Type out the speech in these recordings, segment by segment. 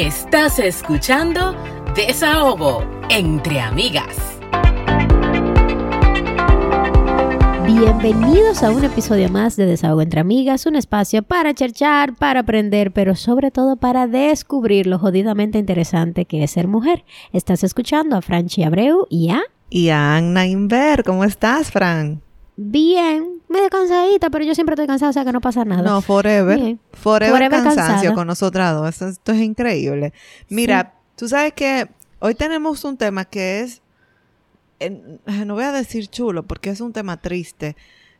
Estás escuchando Desahogo entre amigas. Bienvenidos a un episodio más de Desahogo entre Amigas, un espacio para cherchar, para aprender, pero sobre todo para descubrir lo jodidamente interesante que es ser mujer. Estás escuchando a Franchi Abreu y a... Y a Anna Inver. ¿Cómo estás, Fran? Bien, medio cansadita, pero yo siempre estoy cansada, o sea que no pasa nada. No, forever. Forever, cansancio con nosotras dos. Esto, es increíble. Mira, tú sabes que hoy tenemos un tema que es, no voy a decir chulo porque es un tema triste,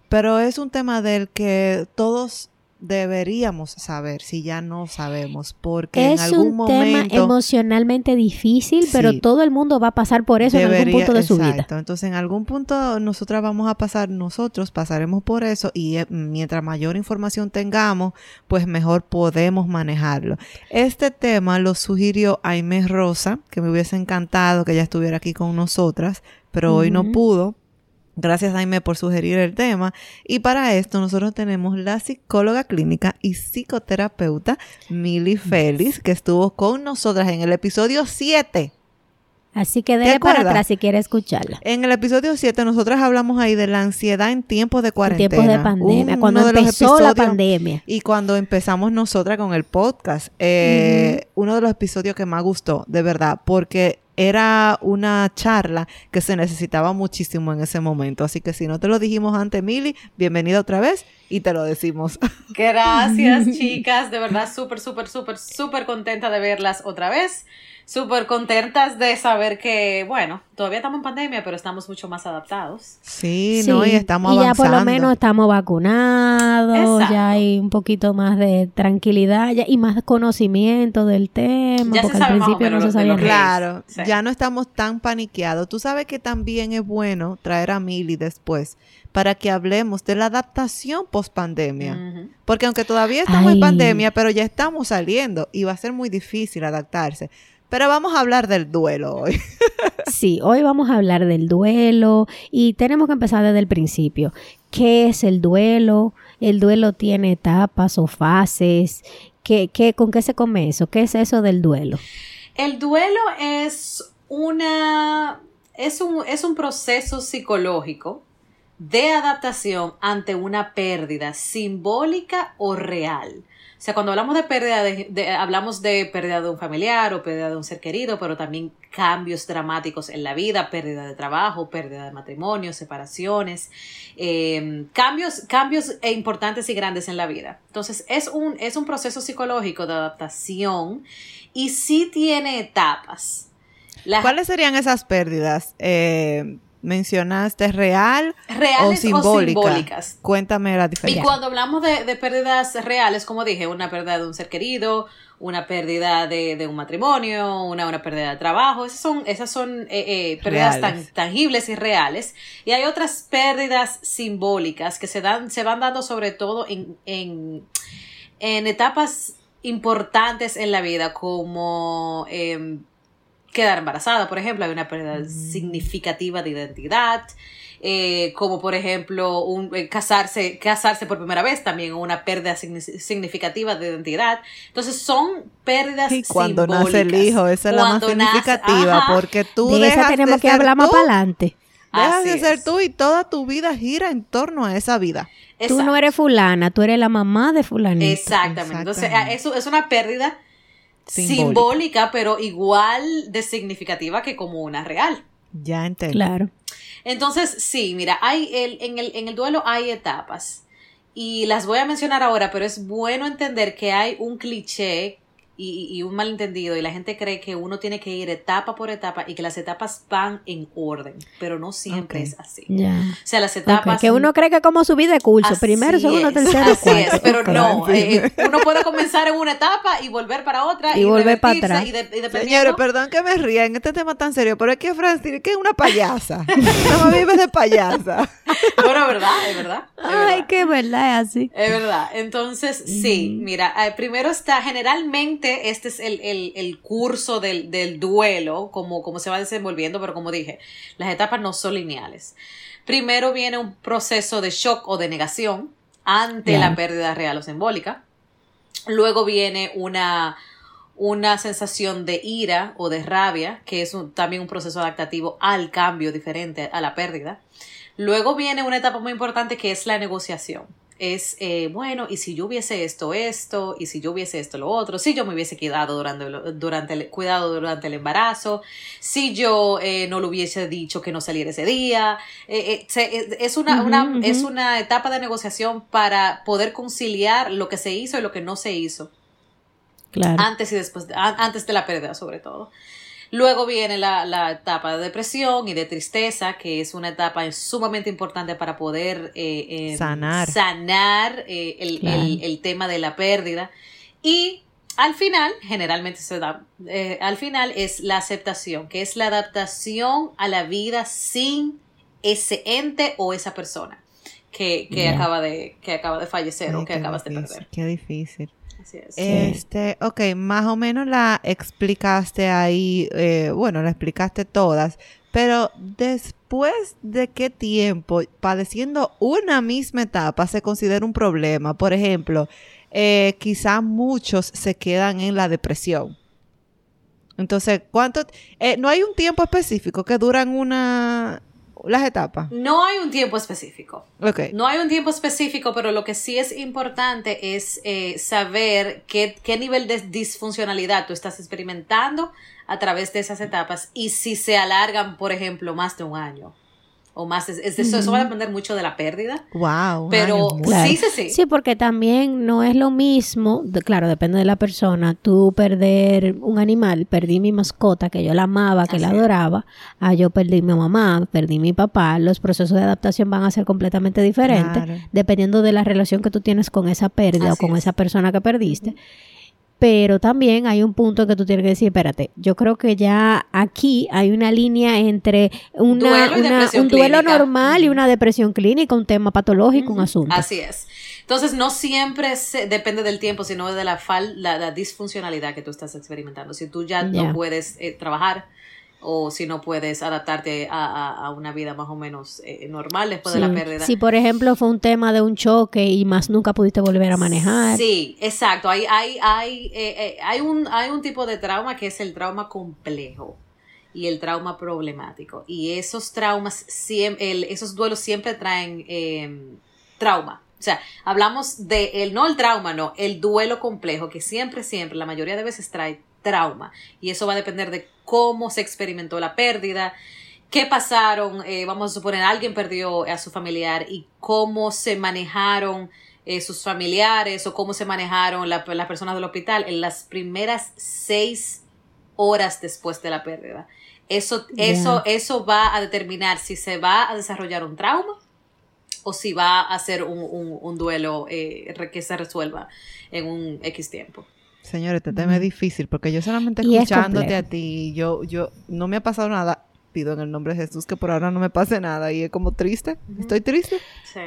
pero es un tema del que todos deberíamos saber si ya no sabemos porque es en algún un momento tema emocionalmente difícil pero todo el mundo va a pasar por eso en algún punto de su vida. entonces en algún punto nosotras vamos a pasar nosotros pasaremos por eso y eh, mientras mayor información tengamos pues mejor podemos manejarlo. Este tema lo sugirió Aime Rosa que me hubiese encantado que ella estuviera aquí con nosotras pero hoy no pudo Gracias Jaime por sugerir el tema. Y para esto nosotros tenemos la psicóloga clínica y psicoterapeuta Mili Félix, que estuvo con nosotras en el episodio 7. Así que déle para atrás si quiere escucharla. En el episodio 7 nosotras hablamos ahí de la ansiedad en tiempos de cuarentena. En tiempos de pandemia, cuando empezó la pandemia. Y cuando empezamos nosotras con el podcast. Eh, uno de los episodios que más gustó, de verdad, porque era una charla que se necesitaba muchísimo en ese momento. Así que si no te lo dijimos antes, Mili, bienvenida otra vez y te lo decimos. Gracias, chicas. De verdad, súper, súper, súper, súper contenta de verlas otra vez súper contentas de saber que, bueno, todavía estamos en pandemia, pero estamos mucho más adaptados. Sí, no, y estamos y ya por lo menos estamos vacunados, ya hay un poquito más de tranquilidad ya, y más conocimiento del tema, ya porque al principio no se sabía nada. Claro, ya no estamos tan paniqueados. Tú sabes que también es bueno traer a Mili después para que hablemos de la adaptación post pandemia. Porque aunque todavía estamos en pandemia, pero ya estamos saliendo y va a ser muy difícil adaptarse. Pero vamos a hablar del duelo hoy. sí, hoy vamos a hablar del duelo y tenemos que empezar desde el principio. ¿Qué es el duelo? ¿El duelo tiene etapas o fases? ¿Qué, qué, ¿Con qué se come eso? ¿Qué es eso del duelo? El duelo es una es un, es un proceso psicológico de adaptación ante una pérdida simbólica o real. O sea, cuando hablamos de pérdida, de, hablamos de pérdida de un familiar o pérdida de un ser querido, pero también cambios dramáticos en la vida, pérdida de trabajo, pérdida de matrimonio, separaciones, em, cambios, cambios importantes y grandes en la vida. Entonces, es un, es un proceso psicológico de adaptación y sí tiene etapas. ¿Cuáles serían esas pérdidas? Eh, mencionaste real o, simbólicas. Cuéntame la diferencia. Y cuando hablamos de, pérdidas reales, como dije, una pérdida de un ser querido, una pérdida de, un matrimonio, una, una, pérdida de trabajo, esas son, esas son eh, eh, pérdidas tan, tangibles y reales. Y hay otras pérdidas simbólicas que se, dan, se van dando sobre todo en, en, en etapas importantes en la vida, como em, quedar embarazada, por ejemplo, hay una pérdida significativa de identidad. Eh, como por ejemplo un, eh, casarse, casarse por primera vez, también una pérdida significativa de identidad. Entonces son pérdidas y cuando nace el hijo, esa es la más significativa, porque tú de esa tenemos que hablar más para adelante. Dejas de ser tú y toda tu vida gira en torno a esa vida. Tú no eres fulana, tú eres la mamá de fulanita. Exactamente. Entonces, eso es una pérdida simbólica. pero igual de significativa que como una real. Ya entiendo. Claro. Entonces, sí, mira, hay el, en, el, en el duelo hay etapas. Y las voy a mencionar ahora, pero es bueno entender que hay un cliché y, un malentendido y la gente cree que uno tiene que ir etapa por etapa y que las etapas van en orden, pero no siempre es así. O sea, las etapas... Que uno cree que como su vida de curso, primero, segundo, tercero, así Es, pero no, eh, uno puede comenzar en una etapa y volver para otra y, volver para atrás. Y, Señores, perdón que me ría en este tema tan serio, pero es que Francis que es una payasa. no vive de payasa. bueno, verdad, es verdad. Ay, qué verdad, es así. Es verdad. Entonces, sí, mira, eh, primero está generalmente este es el, curso del, duelo, como, como se va desenvolviendo, pero como dije, las etapas no son lineales. Primero viene un proceso de shock o de negación ante la pérdida real o simbólica. Luego viene una, una sensación de ira o de rabia, que es también un proceso adaptativo al cambio diferente, a la pérdida. Luego viene una etapa muy importante que es la negociación es, eh, bueno, y si yo hubiese esto, esto, y si yo hubiese esto, lo otro, si yo me hubiese quedado durante, durante el, cuidado durante el embarazo, si yo eh, no lo hubiese dicho que no saliera ese día. Eh, es, una, una es una etapa de negociación para poder conciliar lo que se hizo y lo que no se hizo. Claro. Antes y después, antes de la pérdida sobre todo. Luego viene la, etapa de depresión y de tristeza, que es una etapa sumamente importante para poder eh, em, sanar, sanar eh, el, tema de la pérdida. Y al final, generalmente se da, eh, al final es la aceptación, que es la adaptación a la vida sin ese ente o esa persona que, acaba, de, que acaba de fallecer o que acabas de perder. Qué difícil. Este, ok, más o menos la explicaste ahí, eh, bueno, la explicaste todas, pero después de qué tiempo padeciendo una misma etapa se considera un problema. Por ejemplo, eh, quizás muchos se quedan en la depresión. Entonces, ¿cuánto? Eh, no hay un tiempo específico que duran una, las etapas? No hay un tiempo específico. Okay. No hay un tiempo específico, pero lo que sí es importante es eh, saber qué, qué nivel de disfuncionalidad tú estás experimentando a través de esas etapas y si se alargan, por ejemplo, más de un año o más. Es, eso, eso, va a depender mucho de la pérdida. Wow. Pero sí, sí, sí. Sí, porque también no es lo mismo, claro, depende de la persona, tú perder un animal, perdí mi mascota, que yo la amaba, que la adoraba, a yo perdí mi mamá, perdí mi papá, los procesos de adaptación van a ser completamente diferentes, dependiendo de la relación que tú tienes con esa pérdida o con esa persona que perdiste pero también hay un punto que tú tienes que decir, espérate, yo creo que ya aquí hay una línea entre una, un duelo normal y una depresión clínica, un tema patológico, un asunto. Así es. Entonces, no siempre depende del tiempo, sino de la, fal la, disfuncionalidad que tú estás experimentando. Si tú ya no puedes eh, trabajar, o si no puedes adaptarte a, una vida más o menos eh, normal después de la pérdida. Si por ejemplo fue un tema de un choque y más nunca pudiste volver a manejar. Sí, exacto. Hay, hay, hay, eh, eh, hay, un, hay un tipo de trauma que es el trauma complejo y el trauma problemático. Y esos traumas, siempre, esos duelos siempre traen em, trauma. O sea, hablamos de el, no el trauma, no, el duelo complejo, que siempre, siempre, la mayoría de veces trae trauma. Y eso va a depender de cómo se experimentó la pérdida, qué pasaron, eh, vamos a suponer, alguien perdió a su familiar y cómo se manejaron eh, sus familiares o cómo se manejaron las personas del hospital en las primeras seis horas después de la pérdida. Eso, eso, eso va a determinar si se va a desarrollar un trauma o si va a ser un, duelo eh, que se resuelva en un X tiempo. Señores, este tema es difícil porque yo solamente escuchándote a ti, yo, yo, no me ha pasado nada. Pido en el nombre de Jesús que por ahora no me pase nada y es como triste. ¿Estoy triste?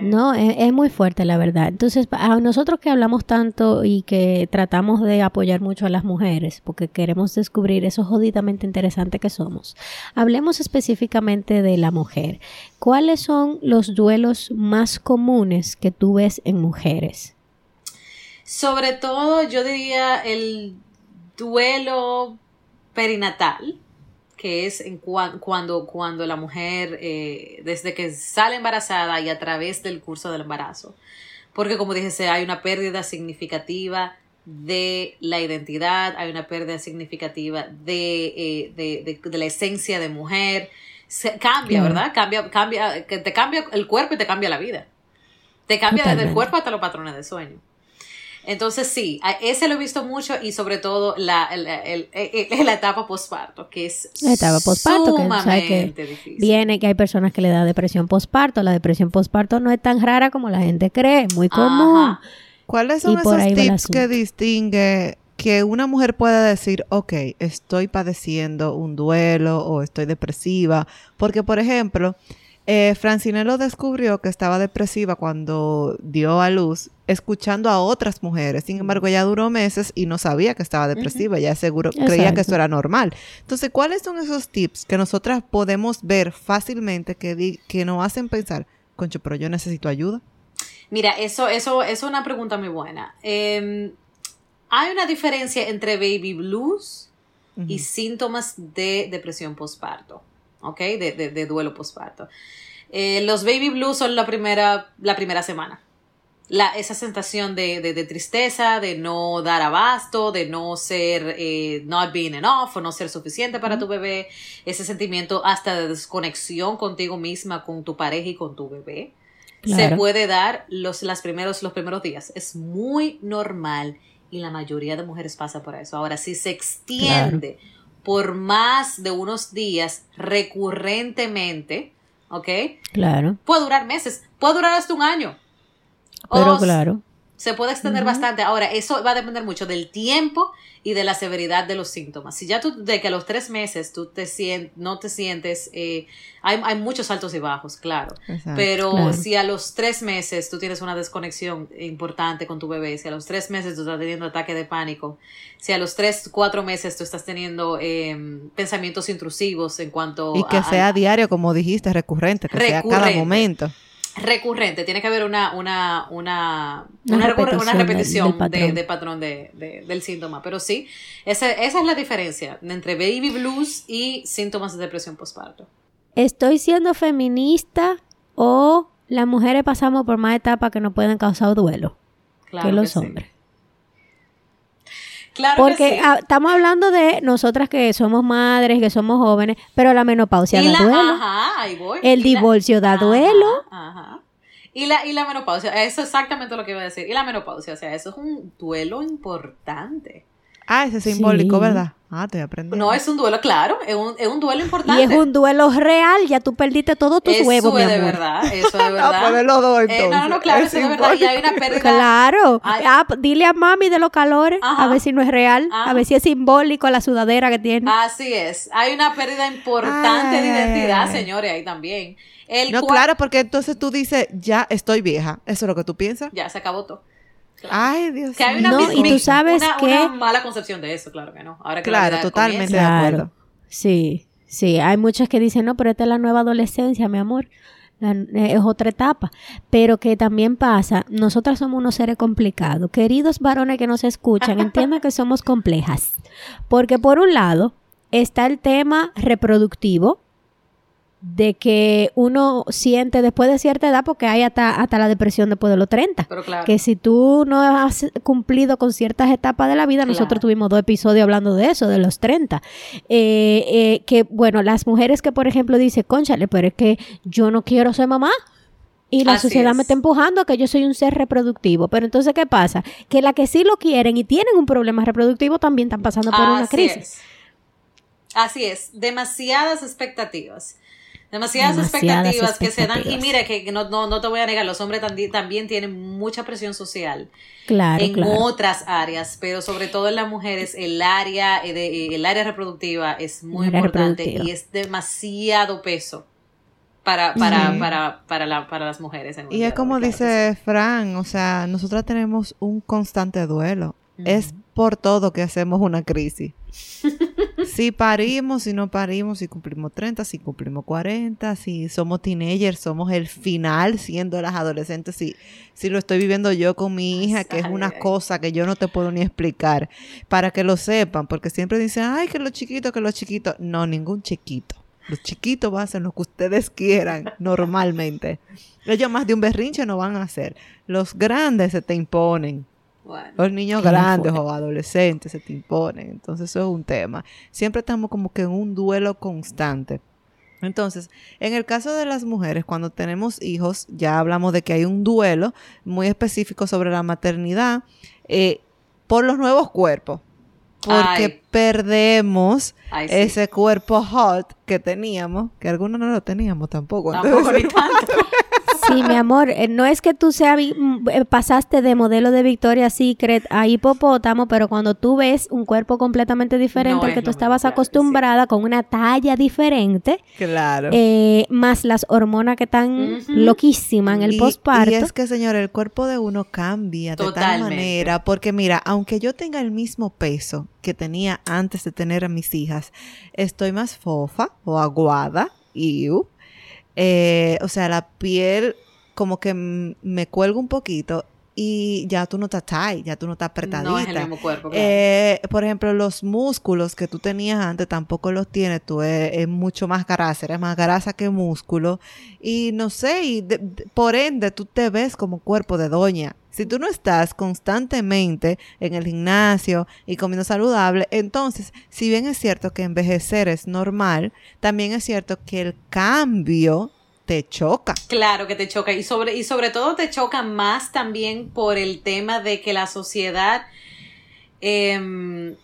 No, es, muy fuerte la verdad. Entonces, a nosotros que hablamos tanto y que tratamos de apoyar mucho a las mujeres porque queremos descubrir eso jodidamente interesante que somos, hablemos específicamente de la mujer. ¿Cuáles son los duelos más comunes que tú ves en mujeres? Sobre todo, yo diría el duelo perinatal, que es en cuando, cuando la mujer, eh, desde que sale embarazada y a través del curso del embarazo, porque como dije, hay una pérdida significativa de la identidad, hay una pérdida significativa de, eh, la esencia de mujer, cambia, ¿verdad? Cambia, cambia, que te cambia el cuerpo y te cambia la vida. Te cambia desde el cuerpo hasta los patrones de sueño. Entonces sí, ese lo he visto mucho y sobre todo la, la etapa postparto, que es la etapa postparto, que, difícil. Viene que hay personas que le da depresión postparto, la depresión postparto no es tan rara como la gente cree, muy común. ¿Cuáles son esos tips que distingue que una mujer pueda decir, ok, estoy padeciendo un duelo o estoy depresiva? Porque, por ejemplo, eh, Francinello descubrió que estaba depresiva cuando dio a luz, escuchando a otras mujeres. Sin embargo, ella duró meses y no sabía que estaba depresiva. Ya seguro creía que eso era normal. Entonces, ¿cuáles son esos tips que nosotras podemos ver fácilmente que, que nos hacen pensar, concho, pero yo necesito ayuda? Mira, eso, eso, es una pregunta muy buena. Em, Hay una diferencia entre baby blues y síntomas de depresión postparto, ¿ok? De, de, duelo postparto. Eh, los baby blues son la primera, la primera semana. La, esa sensación de, de, tristeza, de no dar abasto, de no ser eh, not being enough o no ser suficiente para tu bebé, ese sentimiento hasta de desconexión contigo misma, con tu pareja y con tu bebé, se puede dar los, las primeros, los primeros días. Es muy normal y la mayoría de mujeres pasa por eso. Ahora, si se extiende por más de unos días recurrentemente, ¿ok? Claro. Puede durar meses, puede durar hasta un año. Pero claro. Se puede extender bastante. Ahora, eso va a depender mucho del tiempo y de la severidad de los síntomas. Si ya tú, de que a los tres meses tú te sientes, no te sientes, eh, hay, hay, muchos altos y bajos, claro. pero si a los tres meses tú tienes una desconexión importante con tu bebé, si a los tres meses tú estás teniendo ataque de pánico, si a los tres, cuatro meses tú estás teniendo em, pensamientos intrusivos en cuanto Y que sea diario, como dijiste, recurrente, que sea cada momento recurrente, tiene que haber una, una, una, una, repetición, de, patrón de, del síntoma. Pero sí, esa, esa es la diferencia entre baby blues y síntomas de depresión postparto. ¿Estoy siendo feminista o las mujeres pasamos por más etapas que nos pueden causar duelo que los hombres? Claro Porque ah, estamos hablando de nosotras que somos madres, que somos jóvenes, pero la menopausia da duelo. El divorcio da duelo. Y la, y la menopausia, eso es exactamente lo que iba a decir. Y la menopausia, o sea, eso es un duelo importante. Ah, ese es simbólico, ¿verdad? Ah, te aprendí. No, es un duelo, claro, es un, es un duelo importante. Y es un duelo real, ya tú perdiste todos tus huevos, mi amor. Eso es de verdad, eso es de verdad. pues los dos, entonces. Eh, no, no, no, claro, eso es de verdad. Y hay una pérdida. Claro. Ah, dile a mami de los calores, a ver si no es real, a ver si es simbólico la sudadera que tiene. Así es. Hay una pérdida importante de identidad, señores, ahí también. no, claro, porque entonces tú dices, ya estoy vieja. ¿Eso es lo que tú piensas? Ya, se acabó todo. Ay, Dios que hay una, no, y tú sabes que... una mala concepción de eso, claro que no. Ahora que claro, totalmente de acuerdo. Sí, sí, hay muchas que dicen, no, pero esta es la nueva adolescencia, mi amor. Eh, es otra etapa, pero que también pasa, nosotras somos unos seres complicados. Queridos varones que nos escuchan, entiendan que somos complejas, porque por un lado está el tema reproductivo, de que uno siente después de cierta edad, porque hay hasta, hasta la depresión después de los 30. Que si tú no has cumplido con ciertas etapas de la vida, nosotros tuvimos dos episodios hablando de eso, de los 30. Eh, eh, que, bueno, las mujeres que, por ejemplo, dicen, conchale, pero es que yo no quiero ser mamá. Y la sociedad me está empujando a que yo soy un ser reproductivo. Pero entonces, ¿qué pasa? Que la que sí lo quieren y tienen un problema reproductivo también están pasando por una crisis. Así es, demasiadas expectativas. Demasiadas, expectativas, que se dan. Y mire, que no, no, no te voy a negar, los hombres también, tienen mucha presión social. Claro, en otras áreas, pero sobre todo en las mujeres, el área, eh, de, eh, el área reproductiva es muy importante y es demasiado peso para, para, para, para, la, para las mujeres. y es como dice Fran, o sea, nosotros tenemos un constante duelo. Es por todo que hacemos una crisis. si parimos, si no parimos, si cumplimos 30, si cumplimos 40, si somos teenagers, somos el final siendo las adolescentes, si, si lo estoy viviendo yo con mi hija, que es una cosa que yo no te puedo ni explicar, para que lo sepan, porque siempre dicen, ay, que los chiquitos, que los chiquitos. No, ningún chiquito. Los chiquitos van a hacer lo que ustedes quieran normalmente. Ellos más de un berrinche no van a hacer. Los grandes se te imponen. Los niños grandes o adolescentes se te imponen. Entonces eso es un tema. Siempre estamos como que en un duelo constante. Entonces, en el caso de las mujeres, cuando tenemos hijos, ya hablamos de que hay un duelo muy específico sobre la maternidad eh, por los nuevos cuerpos. Porque perdemos ese cuerpo hot que teníamos, que algunos no lo teníamos tampoco. Tampoco ni tanto. Sí, mi amor, eh, no es que tú sea, mm, eh, pasaste de modelo de Victoria's Secret a hipopótamo, pero cuando tú ves un cuerpo completamente diferente al que tú estabas acostumbrada, con una talla diferente, claro. Eh, más las hormonas que están loquísimas en el posparto. Y es que, señor, el cuerpo de uno cambia de tal manera, porque mira, aunque yo tenga el mismo peso que tenía antes de tener a mis hijas, estoy más fofa o aguada, y eh, o sea, la piel como que me cuelga un poquito y ya tú no estás tight, ya tú no estás apretadita. No es el mismo cuerpo. claro. Eh, por ejemplo, los músculos que tú tenías antes tampoco los tienes. Tú eres, es mucho más grasa, eres más grasa que músculo. Y no sé, y de- de- por ende tú te ves como cuerpo de doña. Si tú no estás constantemente en el gimnasio y comiendo saludable, entonces, si bien es cierto que envejecer es normal, también es cierto que el cambio te choca. Claro que te choca y sobre y sobre todo te choca más también por el tema de que la sociedad, em,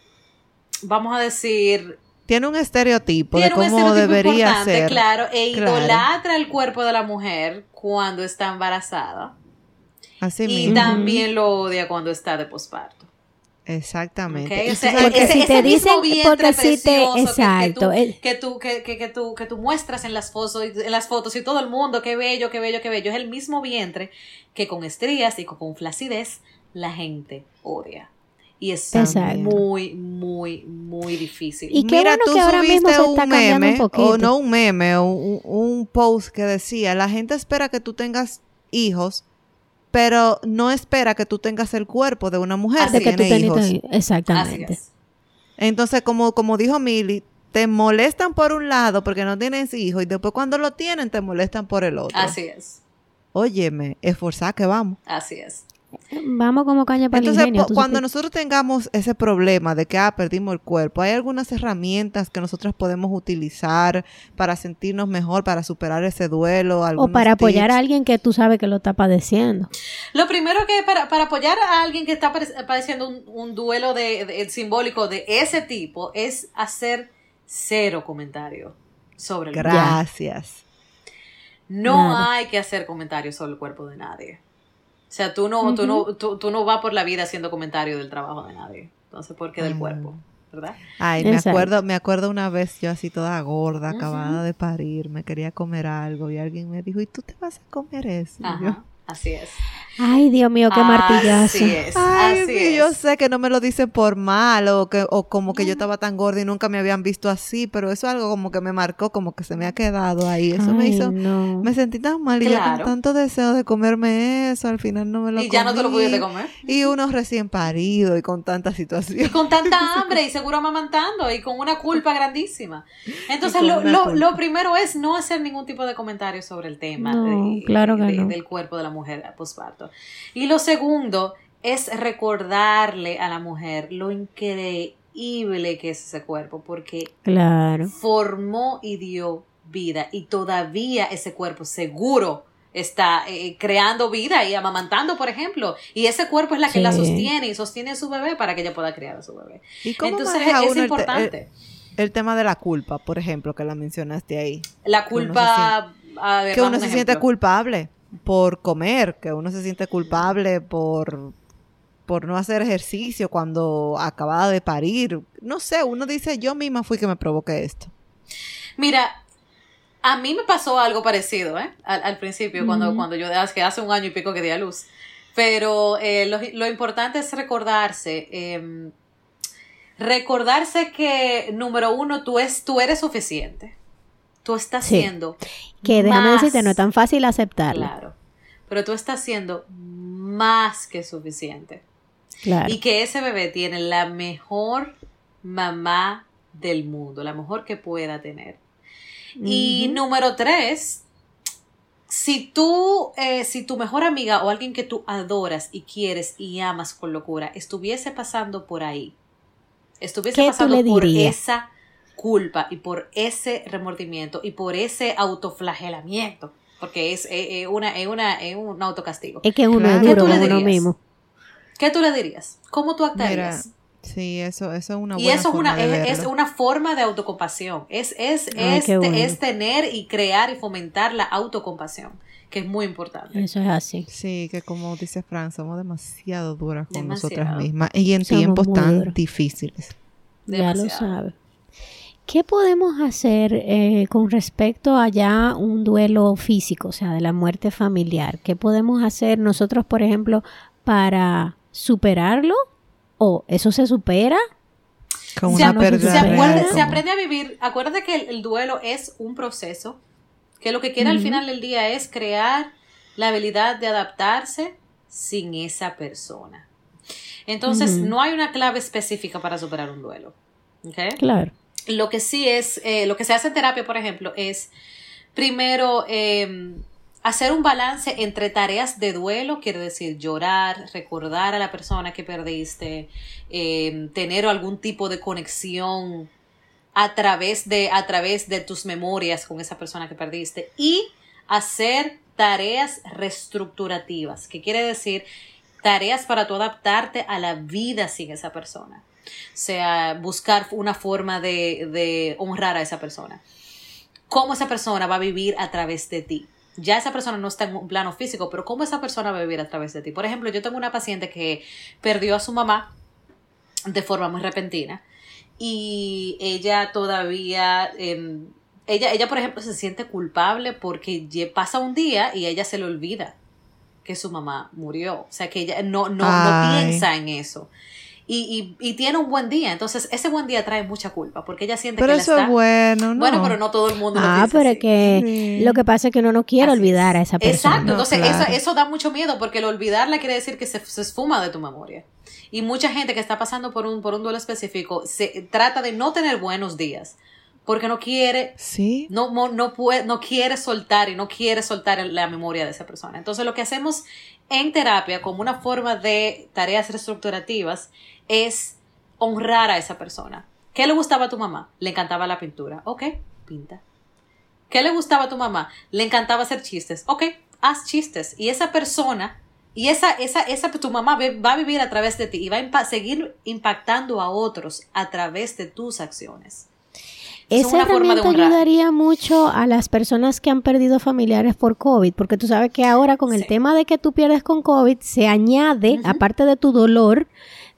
vamos a decir, Tiene un estereotipo tiene de un cómo estereotipo debería importante, ser. claro, e Claro. idolatra el cuerpo de la mujer cuando está embarazada Así y mismo. también lo odia cuando está de posparto. Exactamente. O sea, Porque que- si te mismo dicen- porque si te- exacto, que, que, tú, que, que, que tú, que tú muestras en las fotos, en las fotos y todo el mundo, qué bello, qué bello, qué bello, es el mismo vientre que con estrías y con flacidez la gente odia. Y es Exacto. muy, muy, muy difícil. Y Mira, bueno tú que ahora mismo subiste está un un meme, poquito. o no un meme, un, un post que decía, la gente espera que tú tengas hijos, pero no espera que tú tengas el cuerpo de una mujer Así que tú hijos. Así Exactamente. es. Entonces, como, como dijo Mili, te molestan por un lado porque no tienes hijos y después cuando lo tienen te molestan por el otro. Así es. Óyeme, esforzar que vamos. Así es. Vamos como caña para el Entonces, ingenio. po- tú cuando supiste. nosotros tengamos ese problema de que ah, perdimos el cuerpo, hay algunas herramientas que nosotros podemos utilizar para sentirnos mejor, para superar ese duelo. O para apoyar tips. a alguien que tú sabes que lo está padeciendo. Lo primero que para, para apoyar a alguien que está padeciendo un, un duelo de, de- simbólico de ese tipo es hacer cero comentario sobre el cuerpo. Gracias. No Nada. hay que hacer comentarios sobre el cuerpo de nadie. O sea, tú no, tú no, tú, tú no vas por la vida haciendo comentarios del trabajo de nadie. Entonces, ¿por qué del Ah. cuerpo? ¿Verdad? Ay, me Exacto. acuerdo, me acuerdo una vez yo así toda gorda, acabada de parir, me quería comer algo y alguien me dijo, ¿y tú te vas a comer eso? Y yo, Ajá, así es. Ay, Dios mío, qué martillazo. Así es, Ay, así sí, es. yo sé que no me lo dicen por mal o que o como que yo estaba tan gorda y nunca me habían visto así, pero eso es algo como que me marcó, como que se me ha quedado ahí. Eso me hizo no. me sentí tan mal y yo con tanto deseo de comerme eso, al final no me lo Y ya no te lo pudiste comer. Y uno recién parido y con tanta Y situación. con tanta hambre y seguro amamantando y con una culpa grandísima. Entonces, Y lo, lo, lo primero es no hacer ningún tipo de comentario sobre el tema No, de- claro que de- no. del cuerpo de la mujer posparto. Y lo segundo es recordarle a la mujer lo increíble que es ese cuerpo, porque Claro. formó y dio vida y todavía ese cuerpo seguro está eh, creando vida y amamantando, por ejemplo, y ese cuerpo es la que la sostiene y sostiene a su bebé para que ella pueda criar a su bebé. ¿Y cómo Entonces es el importante. El, el tema de la culpa, por ejemplo, que la mencionaste ahí. la que uno culpa, a ver, que uno un se siente culpable por comer, que uno se siente culpable por por no hacer ejercicio cuando acababa de parir. No sé, uno dice, yo misma fui que me provoqué esto. Mira, a mí me pasó algo parecido, ¿eh? Al, al principio, cuando, cuando yo, que hace un año y pico que di a luz. Pero eh, lo, lo importante es recordarse, eh, recordarse que, número uno, tú, es, tú eres suficiente. Tú estás Sí. siendo Que déjame más- decirte, no es tan fácil aceptarlo. Claro. Pero tú estás siendo más que suficiente. Claro. Y que ese bebé tiene la mejor mamá del mundo, la mejor que pueda tener. Y número tres, si tú, eh, si tu mejor amiga o alguien que tú adoras y quieres y amas con locura estuviese pasando por ahí, estuviese ¿Qué tú pasando por esa culpa y por ese remordimiento y por ese autoflagelamiento, porque es una, es una, es un autocastigo. Es que uno Claro. es ¿Qué duro tú le con uno dirías? mismo. ¿Qué tú le dirías? ¿Cómo tú Mira, actuarías? sí, eso, eso es una Y buena eso es forma una, de es, una forma de autocompasión. Es, es, Ay, es, qué bueno. es tener y crear y fomentar la autocompasión, que es muy importante. Eso es así. Sí, que como dice Fran, somos demasiado duras con Demasiado. nosotras mismas y en Somos tiempos tan difíciles. Ya lo Demasiado. ¿Qué podemos hacer eh, con respecto a ya un duelo físico, o sea, de la muerte familiar? ¿Qué podemos hacer nosotros, por ejemplo, para superarlo? ¿O eso se supera? Con Se, una pérdida se acuerde- se como- aprende a vivir. Acuérdate que el, el duelo es un proceso, que lo que quiere al final del día es crear la habilidad de adaptarse sin esa persona. Entonces, no hay una clave específica para superar un duelo. ¿okay? Claro. Lo que sí es, eh, lo que se hace en terapia, por ejemplo, es primero em, hacer un balance entre tareas de duelo, quiere decir llorar, recordar a la persona que perdiste, em, tener algún tipo de conexión a través de, a través de tus memorias con esa persona que perdiste y hacer tareas reestructurativas, que quiere decir tareas para tú adaptarte a la vida sin esa persona. Sea, buscar una forma de, de honrar a esa persona. Cómo esa persona va a vivir a través de ti ya esa persona no está en un plano físico, pero cómo esa persona va a vivir a través de ti. Por ejemplo, yo tengo una paciente que perdió a su mamá de forma muy repentina y ella todavía, em, ella, ella por ejemplo se siente culpable porque pasa un día y ella se le olvida que su mamá murió. O sea, que ella no, no, no piensa en eso y, y, y, tiene un buen día. Entonces, ese buen día trae mucha culpa porque ella siente pero que eso es bueno, ¿no? Bueno, pero no todo el mundo ah, lo pero que lo que pasa es que uno no quiere olvidar a esa persona. Exacto, entonces eso, eso, da mucho miedo porque el olvidarla quiere decir que se, se, esfuma de tu memoria. Y mucha gente que está pasando por un, por un duelo específico se trata de no tener buenos días porque no quiere, ¿Sí? no, no, puede, no quiere soltar y no quiere soltar la memoria de esa persona. Entonces lo que hacemos en terapia como una forma de tareas reestructurativas es honrar a esa persona. ¿Qué le gustaba a tu mamá? Le encantaba la pintura. Ok, pinta. ¿Qué le gustaba a tu mamá? Le encantaba hacer chistes. Ok, haz chistes. Y esa persona, y esa, esa, esa, tu mamá va a vivir a través de ti y va a seguir impactando a otros a través de tus acciones. Esa herramienta ayudaría mucho a las personas que han perdido familiares por COVID, porque tú sabes que ahora con el tema de que tú pierdes con COVID, se añade, aparte de tu dolor,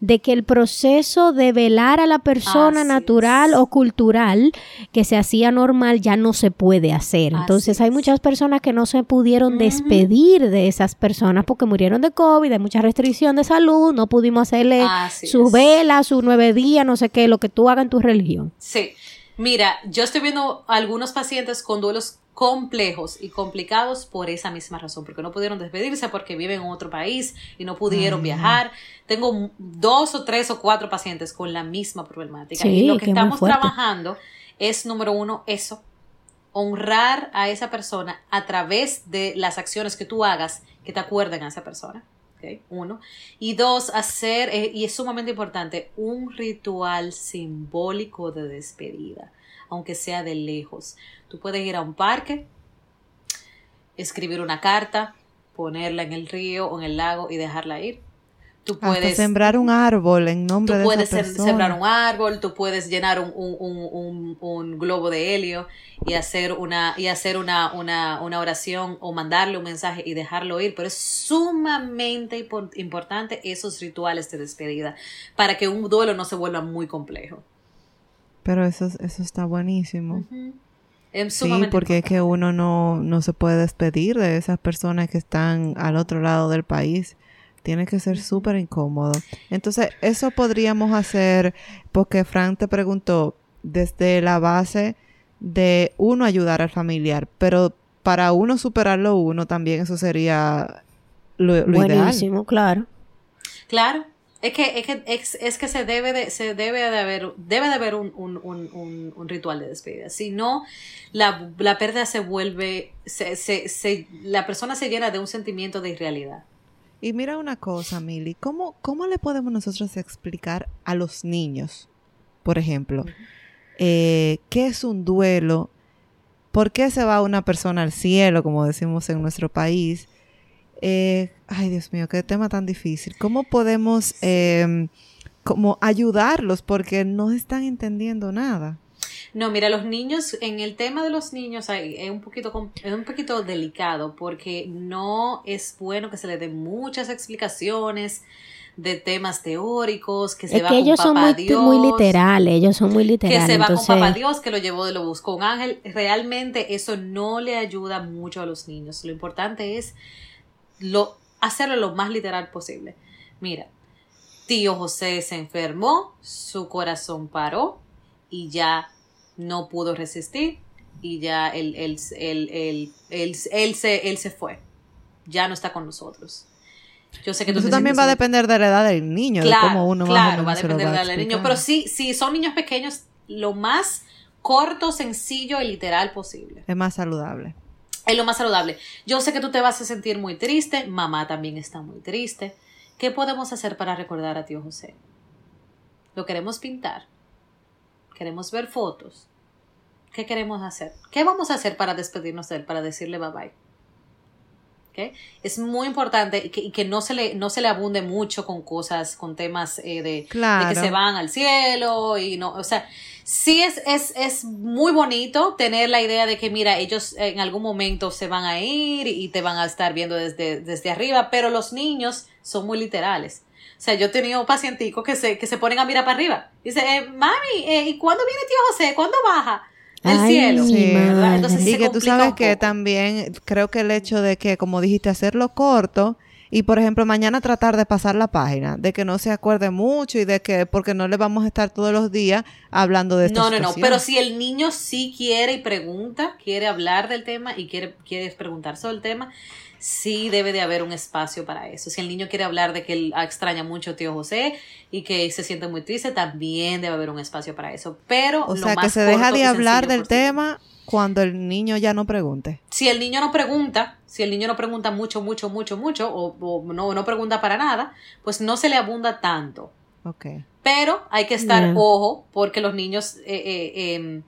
de que el proceso de velar a la persona natural o cultural que se hacía normal ya no se puede hacer. Entonces hay muchas personas que no se pudieron despedir de esas personas porque murieron de COVID, hay mucha restricción de salud, no pudimos hacerle su vela, su nueve días, no sé qué, lo que tú hagas en tu religión. Sí. Mira, yo estoy viendo algunos pacientes con duelos complejos y complicados por esa misma razón, porque no pudieron despedirse porque viven en otro país y no pudieron viajar. Tengo dos o tres o cuatro pacientes con la misma problemática. y lo que estamos trabajando es, número uno, eso, honrar a esa persona a través de las acciones que tú hagas que te acuerden a esa persona. Uno. Y dos, hacer, eh, y es sumamente importante, un ritual simbólico de despedida, aunque sea de lejos. Tú puedes ir a un parque, escribir una carta, ponerla en el río o en el lago y dejarla ir. Tú puedes sembrar un árbol en nombre de persona. puedes sembrar un árbol, tú puedes llenar un, un, un, globo de helio y hacer una y hacer una, una, una, oración o mandarle un mensaje y dejarlo ir, pero es sumamente importante esos rituales de despedida para que un duelo no se vuelva muy complejo. Pero eso, eso está buenísimo. Sí, porque es que uno no, no se puede despedir de esas personas que están al otro lado del país tiene que ser súper incómodo. Entonces, eso podríamos hacer porque Frank te preguntó desde la base de uno ayudar al familiar, pero para uno superarlo uno también eso sería lo, Buenísimo, claro. Claro. Es que, es que, es, que se debe de, se debe de haber, debe de haber un, un, un, un ritual de despedida. Si no, la, la pérdida se vuelve, se, se, se, la persona se llena de un sentimiento de irrealidad. Y mira una cosa, Mili, ¿cómo, ¿cómo le podemos nosotros explicar a los niños, por ejemplo, eh, qué es un duelo? ¿Por qué se va una persona al cielo, como decimos en nuestro país? Eh, ay, Dios mío, qué tema tan difícil. ¿Cómo podemos eh, como ayudarlos? Porque no están entendiendo nada. No, mira, los niños, en el tema de los niños es un poquito, es un poquito delicado porque no es bueno que se le den muchas explicaciones de temas teóricos, que se es va que ellos con papá son muy, muy literales, ellos son muy literales. Que se va con papá Dios, que lo llevó de lo buscó un ángel. Realmente eso no le ayuda mucho a los niños. Lo importante es lo, hacerlo lo más literal posible. Mira, tío José se enfermó, su corazón paró y ya no pudo resistir y ya él, él, él, él, se, él se fue. Ya no está con nosotros. Yo sé que tú Eso también va a depender de la edad del niño, Claro, de cómo uno más o claro, menos va a depender de la edad del niño. Pero sí, si son niños pequeños, lo más corto, sencillo y literal posible. Es más saludable. Es lo más saludable. Yo sé que tú te vas a sentir muy triste, mamá también está muy triste. ¿Qué podemos hacer para recordar a tío José? Lo queremos pintar. Queremos ver fotos. ¿Qué queremos hacer? ¿Qué vamos a hacer para despedirnos de él, para decirle bye bye? ¿Ok? Es muy importante y que, y que no, se le, no se le abunde mucho con cosas, con temas eh, de, Claro. de que se van al cielo y no, o sea, sí es, es, es muy bonito tener la idea de que, mira, ellos en algún momento se van a ir y te van a estar viendo desde, desde arriba, pero los niños son muy literales. O sea, yo he tenido pacienticos que se, que se ponen a mirar para arriba. Dice, eh, mami, eh, ¿y cuándo viene tío José? ¿Cuándo baja? Del Ay, cielo. Sí. Entonces Y se que tú sabes que también creo que el hecho de que, como dijiste, hacerlo corto y, por ejemplo, mañana tratar de pasar la página, de que no se acuerde mucho y de que, porque no le vamos a estar todos los días hablando de esta No, no, no, pero si el niño sí quiere y pregunta, quiere hablar del tema y quiere, quiere preguntar sobre el tema, sí debe de haber un espacio para eso. Si el niño quiere hablar de que él extraña mucho a tío José y que se siente muy triste, también debe haber un espacio para eso. Pero O lo sea, que se deja de hablar del posible. tema cuando el niño ya no pregunte. Si el niño no pregunta, si el niño no pregunta mucho, mucho, mucho, mucho, o, o no, no pregunta para nada, pues no se le abunda tanto. Ok. Pero hay que estar Yeah. ojo porque los niños, eh, eh, em,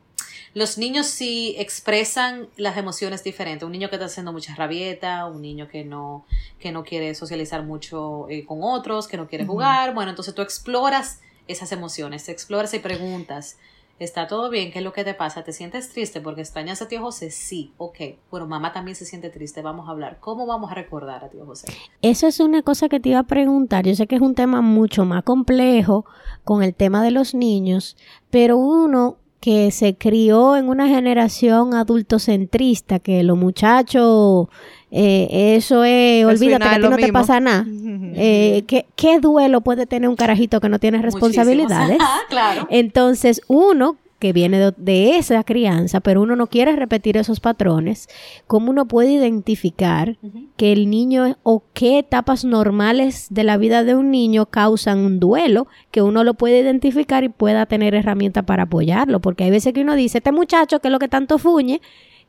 los niños sí expresan las emociones diferentes. Un niño que está haciendo mucha rabieta, un niño que no, que no quiere socializar mucho eh, con otros, que no quiere jugar. Bueno, entonces tú exploras esas emociones, exploras y preguntas. ¿Está todo bien? ¿Qué es lo que te pasa? ¿Te sientes triste porque extrañas a tío José? Sí, ok. Bueno, mamá también se siente triste. Vamos a hablar. ¿Cómo vamos a recordar a tío José? Eso es una cosa que te iba a preguntar. Yo sé que es un tema mucho más complejo con el tema de los niños, pero uno que se crió en una generación adultocentrista, que los muchachos, eh, eso es, olvídate que a ti no te pasa nada. Eh, ¿qué, qué duelo puede tener un carajito que no tiene responsabilidades? Claro. Entonces, uno que viene de, de esa crianza, pero uno no quiere repetir esos patrones, ¿cómo uno puede identificar que el niño o qué etapas normales de la vida de un niño causan un duelo, que uno lo puede identificar y pueda tener herramientas para apoyarlo? Porque hay veces que uno dice, este muchacho que es lo que tanto fuñe,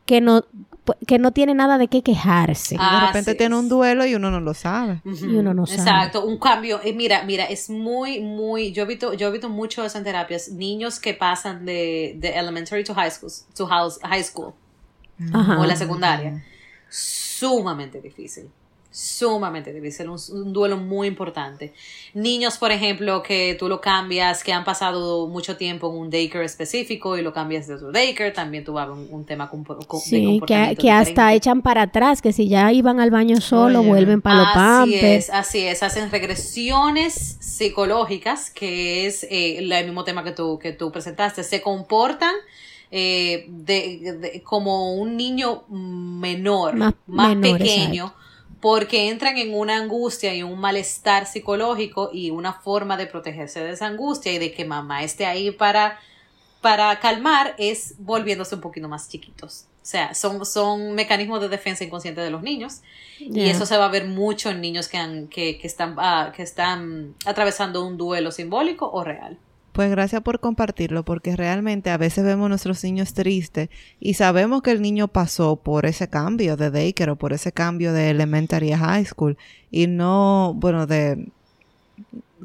que no, que no tiene nada de qué quejarse. Ah, de repente tiene un duelo y uno no lo sabe. Y uno no sabe. Exacto, un cambio. Y mira, mira, es muy, muy, yo he visto, yo he visto mucho eso en terapias, niños que pasan de, de elementary to high school, to house- high school Ajá. o la secundaria. Sumamente difícil. Sumamente difícil, un, un duelo muy importante. Niños, por ejemplo, que tú lo cambias, que han pasado mucho tiempo en un daycare específico y lo cambias de otro daycare, también tú vas a un, un tema con, Sí, que, comportamiento que hasta diferente. echan para atrás, que si ya iban al baño solo, Oye. vuelven para los Así es, así es. Hacen regresiones psicológicas, que es eh, el mismo tema que tú, que tú presentaste. Se comportan eh, de, de- como un niño menor, Más más, menor, pequeño, porque entran en una angustia y un malestar psicológico y una forma de protegerse de esa angustia y de que mamá esté ahí para, para calmar es volviéndose un poquito más chiquitos. O sea, son, son mecanismos de defensa inconsciente de los niños y Ya. eso se va a ver mucho en niños que, han, que, que están, ah, que están atravesando un duelo simbólico o real. Pues gracias por compartirlo, porque realmente a veces vemos a nuestros niños tristes y sabemos que el niño pasó por ese cambio de daycare o por ese cambio de elementary a high school y no, bueno, de,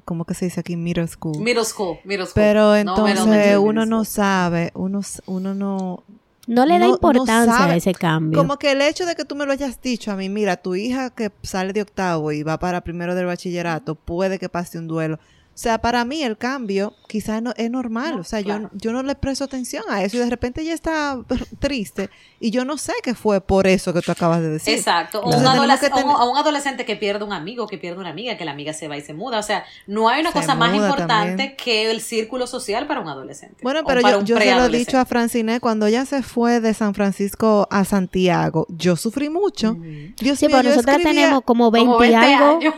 ¿cómo que se dice aquí? Middle school. Middle school, middle school. Pero No, entonces uno middle no sabe, uno, s- uno no, No le da no- importancia a ese cambio. Como que el hecho de que tú me lo hayas dicho a mí, mira, tu hija que sale de octavo y va para primero del bachillerato, puede que pase un duelo. O sea, para mí el cambio quizás no, es normal. No, o sea, claro. yo, yo no le presto atención a eso y de repente ella está triste y yo no sé que fue por eso que tú acabas de decir. Exacto. O Entonces un tenemos adoles- que tener- o un- a un adolescente que pierde un amigo, que pierde una amiga, que la amiga se va y se muda. O sea, no hay una Se cosa más importante también. que el círculo social para un adolescente. Bueno, pero yo, yo se lo he dicho a Francine cuando ella se fue de San Francisco a Santiago. Yo sufrí mucho. Ujú. Dios Sí, mío, pero yo nosotros escribía- tenemos como 20, Como 20 y algo. años.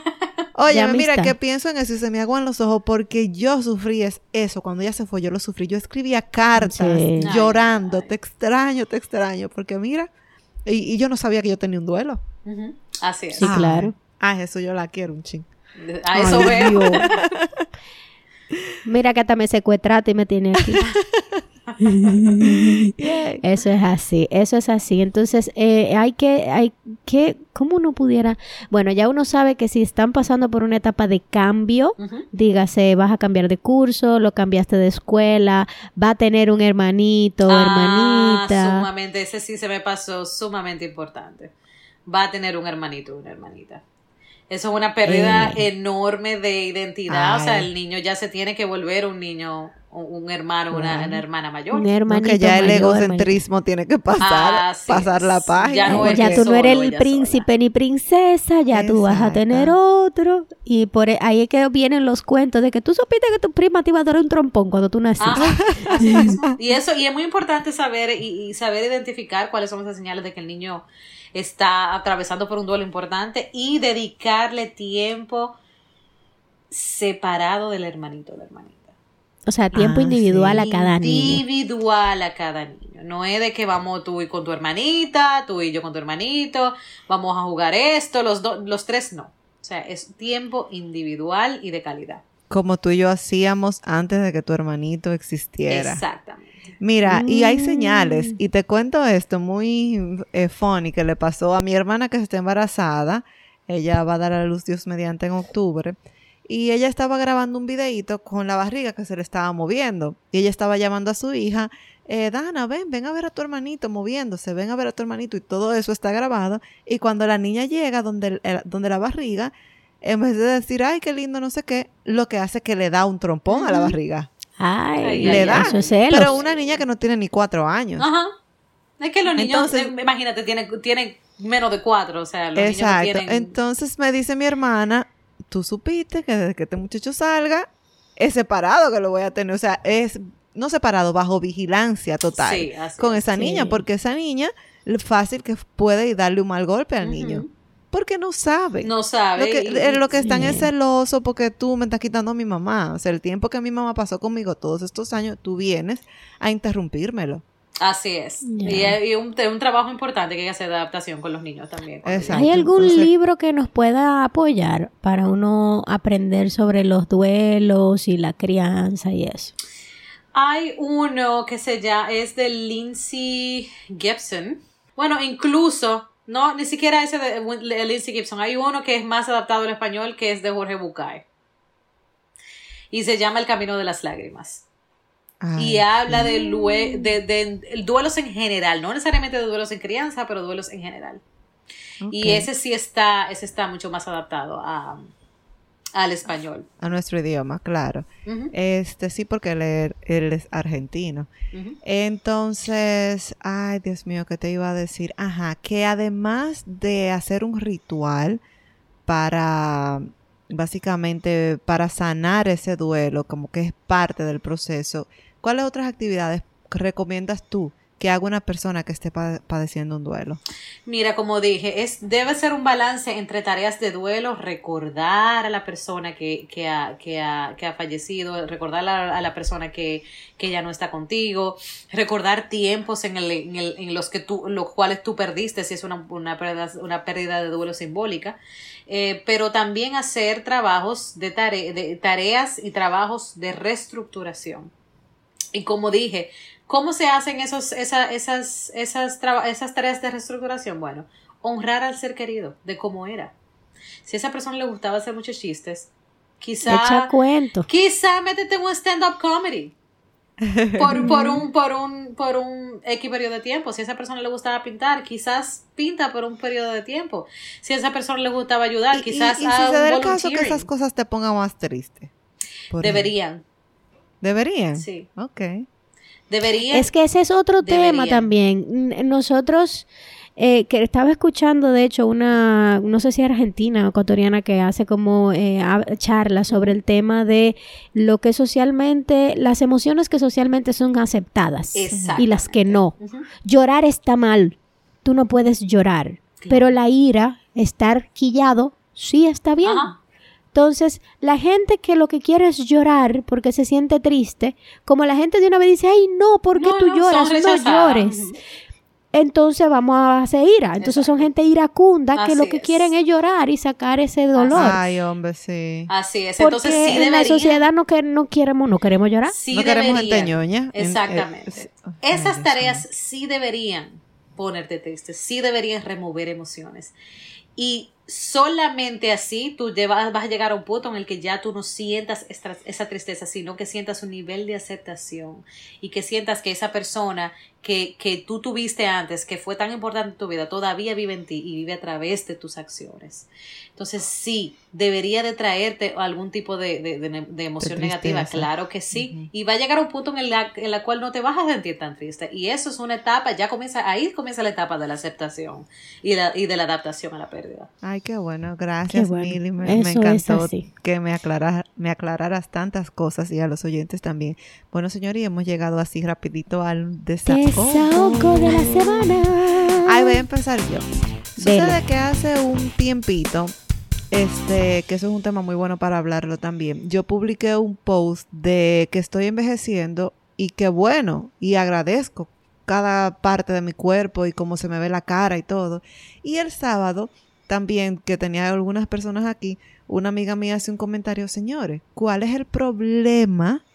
Oye, mira, que pienso en eso y se me aguan los ojos porque yo sufrí es eso. Cuando ella se fue, yo lo sufrí. Yo escribía cartas Sí. llorando, Ay, ay. te extraño, te extraño. Porque mira, y, y yo no sabía que yo tenía un duelo. Así es. Sí, Ay, claro. Ah, eso yo la quiero un ching. A eso Ay, veo. Mira que hasta me secuestraste y me tiene aquí. Eso es así, eso es así. Entonces, eh, hay que, hay que, ¿cómo uno pudiera? Bueno, ya uno sabe que si están pasando por una etapa de cambio, dígase, vas a cambiar de curso, lo cambiaste de escuela, va a tener un hermanito, Ah, hermanita. sumamente, ese sí se me pasó sumamente importante. Va a tener un hermanito, una hermanita. Eso es una pérdida Eh. enorme de identidad. O sea, el niño ya se tiene que volver un niño, un hermano, una, una hermana mayor. Un que ya el mayor, egocentrismo tiene que pasar, Así pasar la página. Ya no Ya tú no eres el príncipe ni princesa, ya tú vas a tener otro. Y por e- ahí es que vienen los cuentos de que tú supiste que tu prima te iba a dar un trompón cuando tú naciste. Mismo. Y eso, y es muy importante saber y, y saber identificar cuáles son esas señales de que el niño está atravesando por un duelo importante y dedicarle tiempo separado del hermanito o la hermanita. O sea, tiempo Ah, individual sí. a cada niño. Individual a cada niño. No es de que vamos tú y con tu hermanita, tú y yo con tu hermanito, vamos a jugar esto, los dos, los tres no. O sea, es tiempo individual y de calidad. Como tú y yo hacíamos antes de que tu hermanito existiera. Exactamente. Mira, y hay Mm. señales. Y te cuento esto muy eh, funny que le pasó a mi hermana que está embarazada. Ella va a dar a luz Dios mediante en octubre. Y ella estaba grabando un videíto con la barriga que se le estaba moviendo. Y ella estaba llamando a su hija, eh, Dana, ven, ven a ver a tu hermanito moviéndose, ven a ver a tu hermanito. Y todo eso está grabado. Y cuando la niña llega donde, donde la barriga, en vez de decir, ay, qué lindo, no sé qué, lo que hace es que le da un trompón a la barriga. Ay, Ay, le ay, da. Eso es celos. Pero una niña que no tiene ni cuatro años. Ajá. Es que los niños, Entonces- eh, imagínate, tienen, tienen menos de cuatro, o sea, los Exacto. niños no tienen... Entonces me dice mi hermana, tú supiste que desde que este muchacho salga, es separado que lo voy a tener. O sea, es no separado, bajo vigilancia total Sí, así con es. esa Sí. niña, porque esa niña fácil que puede darle un mal golpe al niño. Porque no sabe. No sabe. Lo que, y- lo que están Sí. es celoso porque tú me estás quitando a mi mamá. O sea, el tiempo que mi mamá pasó conmigo todos estos años, tú vienes a interrumpírmelo. Así es. Y es y un, un trabajo importante que hay que hacer de adaptación con los niños también. Exacto. ¿Hay algún Entonces- libro que nos pueda apoyar para uno aprender sobre los duelos y la crianza y eso? Hay uno que se llama, es de Lindsay Gibson. Bueno, incluso, no, ni siquiera ese de Lindsay Gibson. Hay uno que es más adaptado al español, que es de Jorge Bucay. Y se llama El Camino de las Lágrimas. Y habla de, duelos en general, no necesariamente de duelos en crianza, pero duelos en general. Y ese sí está, ese está mucho más adaptado a, al español. A nuestro idioma, claro. Este sí, porque él, él es argentino. Entonces, ay, Dios mío, ¿qué te iba a decir? Ajá, que además de hacer un ritual para, básicamente, para sanar ese duelo, como que es parte del proceso, ¿cuáles otras actividades recomiendas tú que haga una persona que esté pa- padeciendo un duelo? Mira, como dije, es, debe ser un balance entre tareas de duelo, recordar a la persona que, que, ha, que, ha, que ha fallecido, recordar a, la persona que, que ya no está contigo, recordar tiempos en, el, en, el- en los que tú, los cuales tú perdiste, si es una, una, pérdida, una pérdida de duelo simbólica, eh, pero también hacer trabajos de, tare- de tareas y trabajos de reestructuración. Y como dije, ¿cómo se hacen esos, esa- esas, esas, traba- esas tareas de reestructuración? Bueno, honrar al ser querido, de cómo era. Si a esa persona le gustaba hacer muchos chistes, Echa quizá, cuento. quizá métete en un stand-up comedy. Por, por un, por un, por un X periodo de tiempo. Si a esa persona le gustaba pintar, quizás pinta por un periodo de tiempo. Si a esa persona le gustaba ayudar, Y- y- quizás y, si se da el caso que esas cosas te pongan más triste. Ejemplo. Deberían, sí. Ok. Deberían. Es que ese es otro tema también. Nosotros, eh, que estaba escuchando, de hecho, una, no sé si argentina o ecuatoriana, que hace como eh, charlas sobre el tema de lo que socialmente, las emociones que socialmente son aceptadas y las que no. Llorar está mal, tú no puedes llorar, pero la ira, estar quillado, sí está bien. Ajá. Entonces, la gente que lo que quiere es llorar porque se siente triste, como la gente de una vez dice, ay, no, ¿por qué No, tú no, lloras? No llores. Entonces vamos a hacer ira. Entonces son gente iracunda que lo que es. quieren es llorar y sacar ese dolor. Ay, hombre, sí. Así es. Porque Entonces sí en la sociedad no, que, no queremos, no queremos llorar. sí No queremos gente ñoña. Exactamente. eh, ay, Esas tareas sí deberían ponerte triste, sí deberían remover emociones. Y solamente así tú llevas- vas a llegar a un punto en el que ya tú no sientas esa tristeza, sino que sientas un nivel de aceptación y que sientas que esa persona que, que tú tuviste antes, que fue tan importante en tu vida, todavía vive en ti y vive a través de tus acciones. Entonces sí, debería de traerte algún tipo de, de- de- de emoción De negativa, claro que sí. Y va a llegar un punto en la, en la cual no te vas a sentir tan triste. Y eso es una etapa, ya comienza, ahí comienza la etapa de la aceptación y, la, y de la adaptación a la pérdida. Ay, qué bueno, gracias, Qué bueno. Mili. Me, me encantó así. que me, aclara- me aclararas tantas cosas y a los oyentes también. Bueno, señor, y hemos llegado así rapidito al desahogo. Desahogo de la semana. Ay, voy a empezar yo. Dele. Sucede que hace un tiempito, este, que eso es un tema muy bueno para hablarlo también. Yo publiqué un post de que estoy envejeciendo y que bueno, y agradezco cada parte de mi cuerpo y cómo se me ve la cara y todo. Y el sábado también, que tenía algunas personas aquí, una amiga mía hace un comentario, señores, ¿cuál es el problema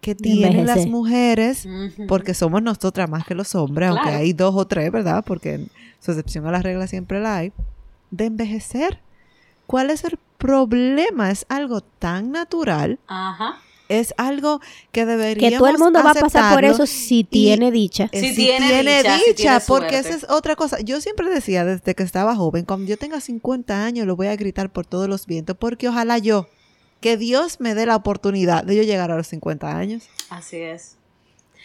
que tienen las mujeres porque somos nosotras más que los hombres, aunque hay dos o tres, ¿verdad? Porque en su excepción a la regla siempre la hay, de envejecer. ¿Cuál es el problema? Es algo tan natural, Ajá. es algo que deberíamos Que todo el mundo va a pasar por eso si tiene dicha. eh, Si si tiene tiene, dicha, dicha, si tiene porque esa es otra cosa. Yo siempre decía desde que estaba joven, cuando yo tenga 50 años lo voy a gritar por todos los vientos, porque ojalá yo, que Dios me dé la oportunidad de yo llegar a los 50 años. Así es.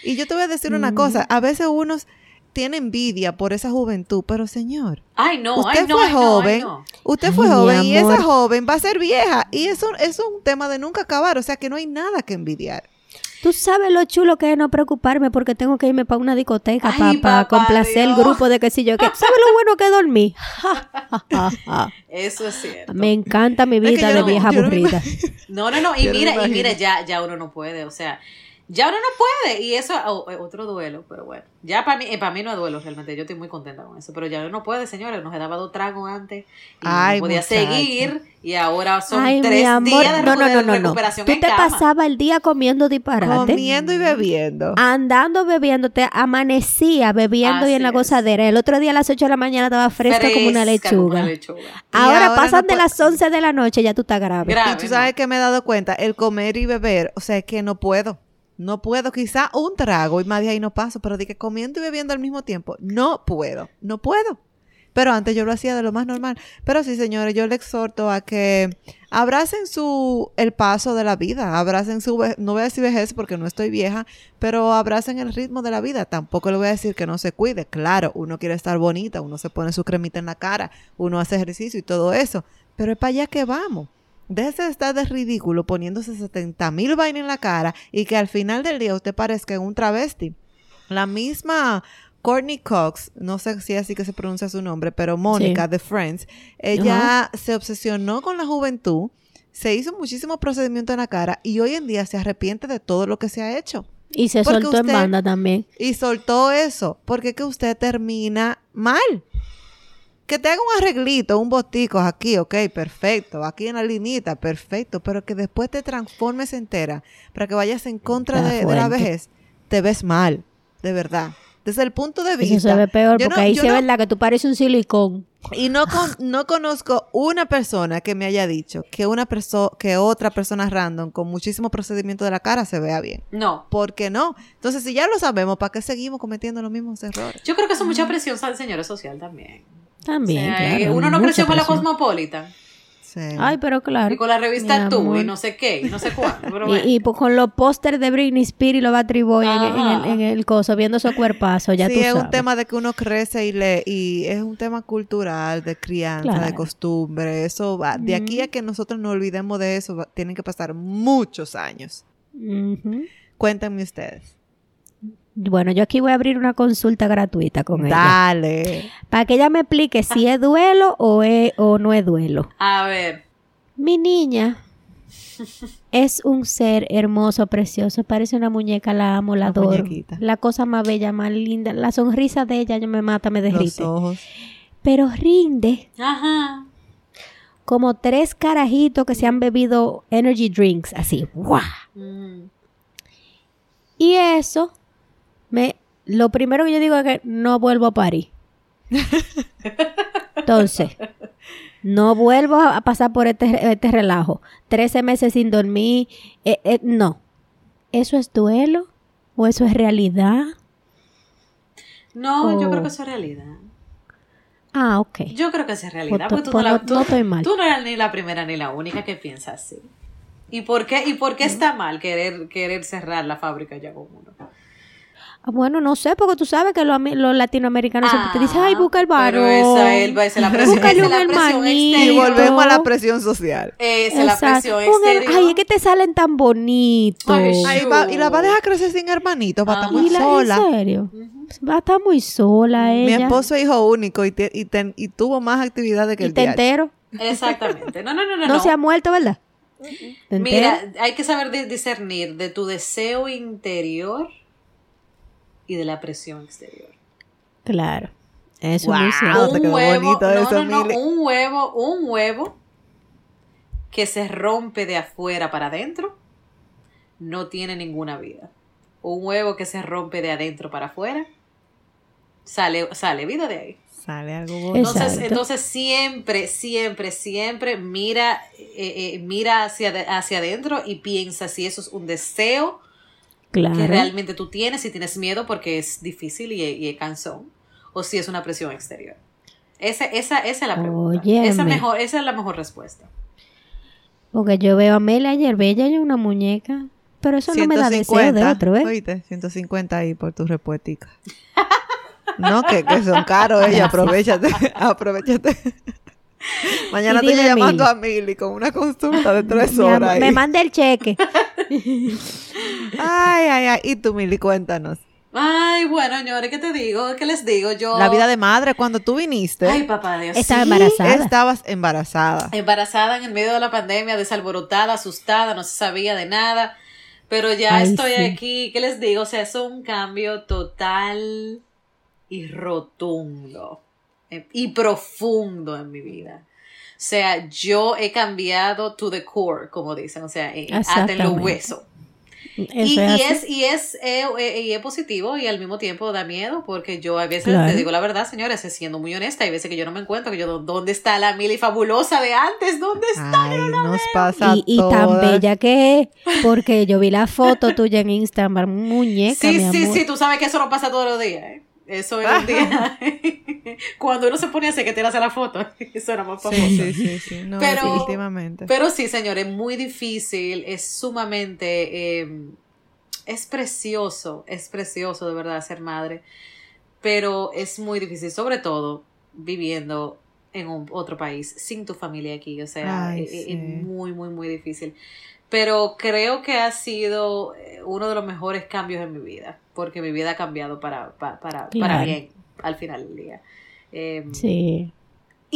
Y yo te voy a decir una cosa, a veces unos tienen envidia por esa juventud, pero señor, Ay, no, usted ay, no, fue ay, no, ay, joven, no. usted fue joven y esa joven va a ser vieja y eso, eso es un tema de nunca acabar, o sea que no hay nada que envidiar. Tú sabes lo chulo que es no preocuparme porque tengo que irme para una discoteca para complacer el grupo de que si yo que ¿Sabes lo bueno que dormí? Eso es cierto. me encanta mi vida de no- vieja aburrida. No, no, no. Y Yo no me mira, y mira, ya, ya uno no puede. O sea, ya uno no puede. Y eso oh, eh, otro duelo, pero bueno. Ya para mí, para mí no es duelo realmente. Yo estoy muy contenta con eso. Pero ya uno no puede, señores. Nos he dado dos tragos antes. Y Ay, no podía muchacha. seguir. Y ahora son Ay, tres días de no, no, no, no, no. recuperación Tú en te cama. pasabas el día comiendo disparate. Comiendo y bebiendo. Andando bebiendo, te amanecía bebiendo y en la gozadera. El otro día a las 8 de la mañana estaba fresca, como una como lechuga. una lechuga. Y Ahora, ahora pasan no de las 11 de la noche, ya tú estás grave. Grave, y tú sabes ¿no? que me he dado cuenta, el comer y beber, o sea, es que no puedo. No puedo, quizá un trago y más de ahí no paso, pero de que comiendo y bebiendo al mismo tiempo, no puedo, no puedo. Pero antes yo lo hacía de lo más normal. Pero sí, señores, yo le exhorto a que abracen su el paso de la vida, abracen su no voy a decir vejez porque no estoy vieja, pero abracen el ritmo de la vida. Tampoco le voy a decir que no se cuide. Claro, uno quiere estar bonita, uno se pone su cremita en la cara, uno hace ejercicio y todo eso, pero es para allá que vamos. Déjese de estar de ridículo poniéndose 70 mil vainas en la cara y que al final del día usted parezca un travesti. La misma Courtney Cox, no sé si así que se pronuncia su nombre, pero Mónica Sí. de Friends, ella se obsesionó con la juventud, se hizo muchísimos procedimientos en la cara y hoy en día se arrepiente de todo lo que se ha hecho. Y se Porque soltó en banda también. Y soltó eso, porque es que usted termina mal. Que te haga un arreglito, un botico aquí, ok, perfecto. Aquí en la linita, perfecto. Pero que después te transformes entera para que vayas en contra de, de la vejez, te ves mal, de verdad. Desde el punto de vista. Eso se ve peor porque no- ahí es no- verdad que tú pareces un silicón. Y no, con- no conozco una persona que me haya dicho que una persona, que otra persona random con muchísimo procedimiento de la cara se vea bien. No. ¿Por qué no? Entonces, si ya lo sabemos, ¿para qué seguimos cometiendo los mismos errores? Yo creo que eso es mucha presión, ¿sabes, señores? Social también. También, O sea, claro, uno no creció con la. Cosmopolitan. Sí. Ay, pero claro. Y con la revista Mi Tú amor. y no sé qué, y no sé cuándo. Pero Y, bueno. y pues con los pósters de Britney Spears y los Battery Boy en, el- en el, Ajá. en el coso, viendo su cuerpazo, ya sí, tú es sabes. un tema de que uno crece y le y es un tema cultural, de crianza, de costumbre. Eso va. De aquí a que nosotros nos olvidemos de eso, va- tienen que pasar muchos años. Ujú. Cuéntenme ustedes. Bueno, yo aquí voy a abrir una consulta gratuita con ella. Dale. Para que ella me explique si es duelo o, es, o no es duelo. A ver. Mi niña es un ser hermoso, precioso. Parece una muñeca, la amo, la Una adoro. muñequita. La cosa más bella, más linda. La sonrisa de ella yo me mata, me Los derrite. ojos. Pero rinde Ajá. como tres carajitos que se han bebido energy drinks, así. ¡guau! Mm. Y eso, me, lo primero que yo digo es que no vuelvo a París. Entonces, no vuelvo a pasar por este, este relajo. Trece meses sin dormir. eh, eh, no. ¿Eso es duelo? ¿O eso es realidad? No, yo creo que eso es realidad. Ah, ok. Yo creo que eso es realidad. Pues Porque tú, pues no, la- no- tú- no estoy mal. tú no eres ni la primera ni la única que piensa así. ¿Y por qué, y por qué está mal querer, querer cerrar la fábrica ya con uno? Ah, Bueno, no sé, porque tú sabes que los, latinoamericanos siempre te dicen, Ah, ay, busca el varón. Pero esa es, esa es la presión, esa la presión hermanito. Y volvemos a la presión social. Esa es la presión exterior. Ay, es que te salen tan bonitos. Ay, Ahí va- y la va a dejar crecer sin hermanito, va a estar Ajá. muy sola. ¿En serio? Va a estar muy sola Mi ella. esposo es hijo único y, te- y, ten- y tuvo más actividades que y el te día. entero. Exactamente. No, no, no, no. No, no. se ha muerto, ¿verdad? ¿Te Mira, hay que saber di- discernir de tu deseo interior y de la presión exterior. Claro. Eso Wow. quedó bonito no, eso, no, no, un huevo, un huevo que se rompe de afuera para adentro no tiene ninguna vida. Un huevo que se rompe de adentro para afuera sale, sale vida de ahí. Sale algo bonito. Entonces, entonces siempre, siempre, siempre mira, eh, eh, mira hacia, de- hacia adentro y piensa si eso es un deseo Claro. que realmente tú tienes, si tienes miedo porque es difícil y, y es cansón, o si es una presión exterior. Esa, esa, esa es la pregunta. Óyeme. Esa, mejor, esa es la mejor respuesta. Porque yo veo a Mela ayer, bella y una muñeca. Pero eso no me da deseo de otro, ¿eh? Oíste, 150 ahí por tu respuestica. No, que, que son caros ella, aprovechate, aprovechate. Mañana Y estoy llamando Mili. a Mili con una consulta de tres horas. ahí. me manda el cheque. Ay, ay, ay. Y tú, Mili, cuéntanos. Ay, bueno, señores, ¿qué te digo? ¿Qué les digo? Yo... La vida de madre, cuando tú viniste, Ay, papá Dios. Estaba sí. embarazada. estabas embarazada. Embarazada en el medio de la pandemia, desalborotada, asustada, no se sabía de nada. Pero ya Ay, estoy sí. aquí. ¿Qué les digo? O sea, es un cambio total y rotundo eh, y profundo en mi vida. O sea, yo he cambiado to the core, como dicen, o sea, eh, hasta en los huesos. Eso Y, es, y, es, eh, eh, y es positivo y al mismo tiempo da miedo porque yo a veces, Claro. te digo la verdad, señores, siendo muy honesta, hay veces que yo no me encuentro, que yo, ¿dónde está la Mili fabulosa de antes? ¿Dónde está? Ay, nos pasa Y, y tan bella que es, porque yo vi la foto tuya en Instagram, muñeca, Sí, mi sí, amor. sí, tú sabes que eso no pasa todos los días, ¿eh? Eso es un día. Cuando uno se pone así que te hace la foto, eso era más famoso. Sí, sí, sí. No, Pero- definitivamente. Pero sí, señores, muy difícil, es sumamente, eh, es precioso, es precioso de verdad ser madre, pero es muy difícil, sobre todo viviendo en un, otro país, sin tu familia aquí, o sea, Ay, es, es muy, muy, muy difícil. Pero creo que ha sido eh, uno de los mejores cambios en mi vida, porque mi vida ha cambiado para, para, para, para bien al final del día. Eh, Sí.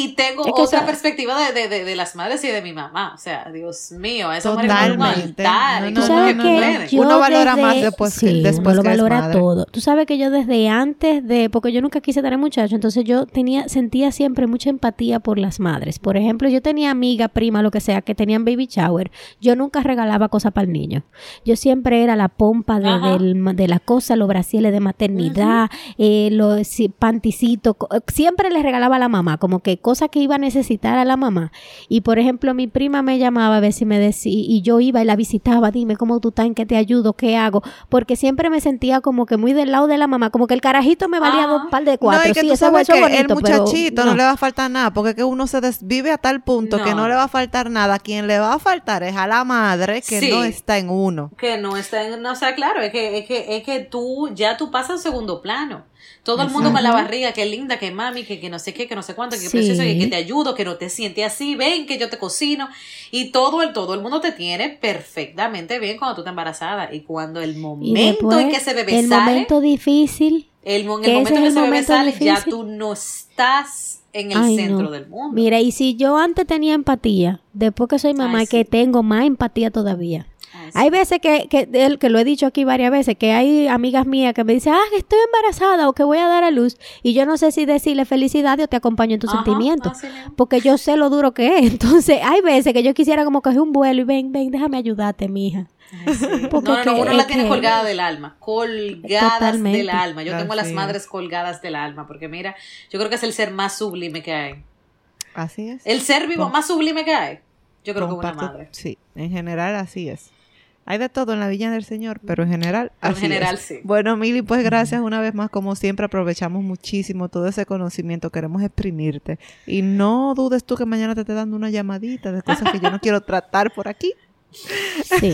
Y tengo Es que otra perspectiva de, de, de, de las madres y de mi mamá. O sea, Dios mío, esa Totalmente. No, no, no, sabes que que Uno valora desde- más después que- sí, después uno lo que es valora madre. todo. Tú sabes que yo desde antes de, porque yo nunca quise tener muchachos, entonces yo tenía, sentía siempre mucha empatía por las madres. Por ejemplo, yo tenía amiga, prima, lo que sea, que tenían baby shower. Yo nunca regalaba cosas para el niño. Yo siempre era la pompa de, del ma- de la cosa, los brasiles de maternidad, eh, los panticitos. Siempre les regalaba a la mamá, como que cosas que iba a necesitar a la mamá. Y por ejemplo, mi prima me llamaba a ver si me decía, y yo iba y la visitaba, dime cómo tú estás, en qué te ayudo, qué hago, porque siempre me sentía como que muy del lado de la mamá, como que el carajito me valía Ah. dos par de cuatro. no, y que sí, tú sabes que el bonito, muchachito no. le va a faltar nada, porque es que uno se desvive a tal punto que No. no le va a faltar nada. Quien le va a faltar es a la madre que Sí. no está en uno. Que no está en, no, o sea, claro, es que, es que, es que tú, ya tú pasas a segundo plano. Todo el mundo con la barriga, que linda, que mami, que, que no sé qué, que no sé cuánto, que Sí. precioso, que, que te ayudo, que no te sientes así, ven que yo te cocino. Y todo el, todo el mundo te tiene perfectamente bien cuando tú estás embarazada. Y cuando el momento en que ese bebé el sale, momento difícil, El, en el momento es que el ese bebé sale, ya tú no estás en el Ay, centro no. del mundo. Mira, y si yo antes tenía empatía, después que soy mamá, Ay, que tengo más empatía todavía. Hay veces que, que, el- que lo he dicho aquí varias veces, que hay amigas mías que me dicen, ah, que estoy embarazada o que voy a dar a luz, y yo no sé si decirle felicidad o te acompaño en tus Ajá, sentimientos, así mismo. porque yo sé lo duro que es. Entonces, hay veces que yo quisiera como coger un vuelo y ven, ven, déjame ayudarte, mija. Ay, sí. Porque no, no, uno la tiene que- colgada del alma, colgadas Totalmente. del alma. Yo tengo a las madres colgadas del alma, porque mira, yo creo que es el ser más sublime que hay. Así es. El ser vivo más sublime que hay. Yo creo que una Comparto- madre. Sí, en general así es. Hay de todo en la Villa del Señor, pero en general en así general, es. sí. Bueno, Mili, pues gracias una vez más. Como siempre, aprovechamos muchísimo todo ese conocimiento. Queremos exprimirte. Y no dudes tú que mañana te esté dando una llamadita de cosas que yo no quiero tratar por aquí. Sí.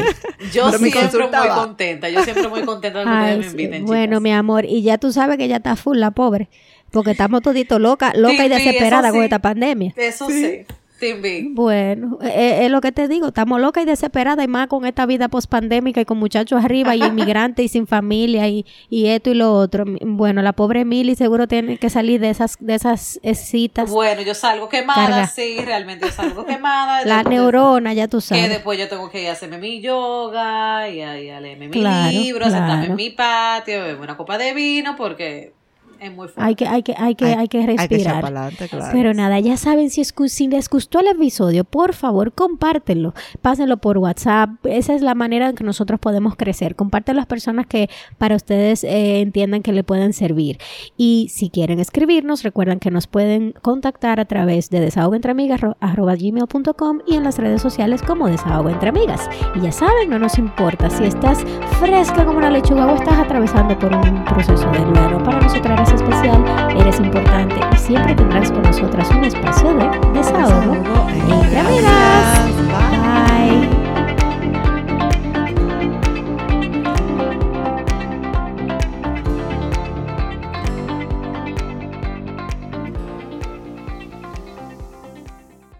Yo Pero siempre muy contenta. Yo siempre muy contenta de que Ay, ustedes me sí. inviten. Bueno, chicas. mi amor, y ya tú sabes que ella está full, la pobre, porque estamos toditos loca, loca y Sí, desesperada con sí. esta pandemia. Eso sí. Bueno, eh, es lo que te digo, estamos locas y desesperadas y más con esta vida pospandémica y con muchachos arriba y inmigrantes y sin familia y, y esto y lo otro. Bueno, la pobre Mili seguro tiene que salir de esas de esas eh, citas. Bueno, yo salgo quemada, Carga. sí, realmente yo salgo quemada. la neurona, ya tú Que sabes. después yo tengo que ir a hacerme mi yoga y a, y a leerme mi Claro, libro, a sentarme claro. en mi patio, beberme una copa de vino, porque es muy fuerte. Hay que, hay que, hay que, Hay- hay que Hay que respirar. adelante, claro. Pero nada, ya saben, si, escu- si les gustó el episodio, por favor, compártenlo. Pásenlo por WhatsApp. Esa es la manera en que nosotros podemos crecer. Compártelo a las personas que para ustedes eh, entiendan que le pueden servir. Y si quieren escribirnos, recuerdan que nos pueden contactar a través de desahogoentreamigas.gmail.com y en las redes sociales como Desahogo Entre Amigas. Y ya saben, no nos importa si estás fresca como una lechuga o estás atravesando por un proceso de duelo. Para nosotros especial, eres importante y siempre tendrás con nosotras un espacio de desahogo y traveras.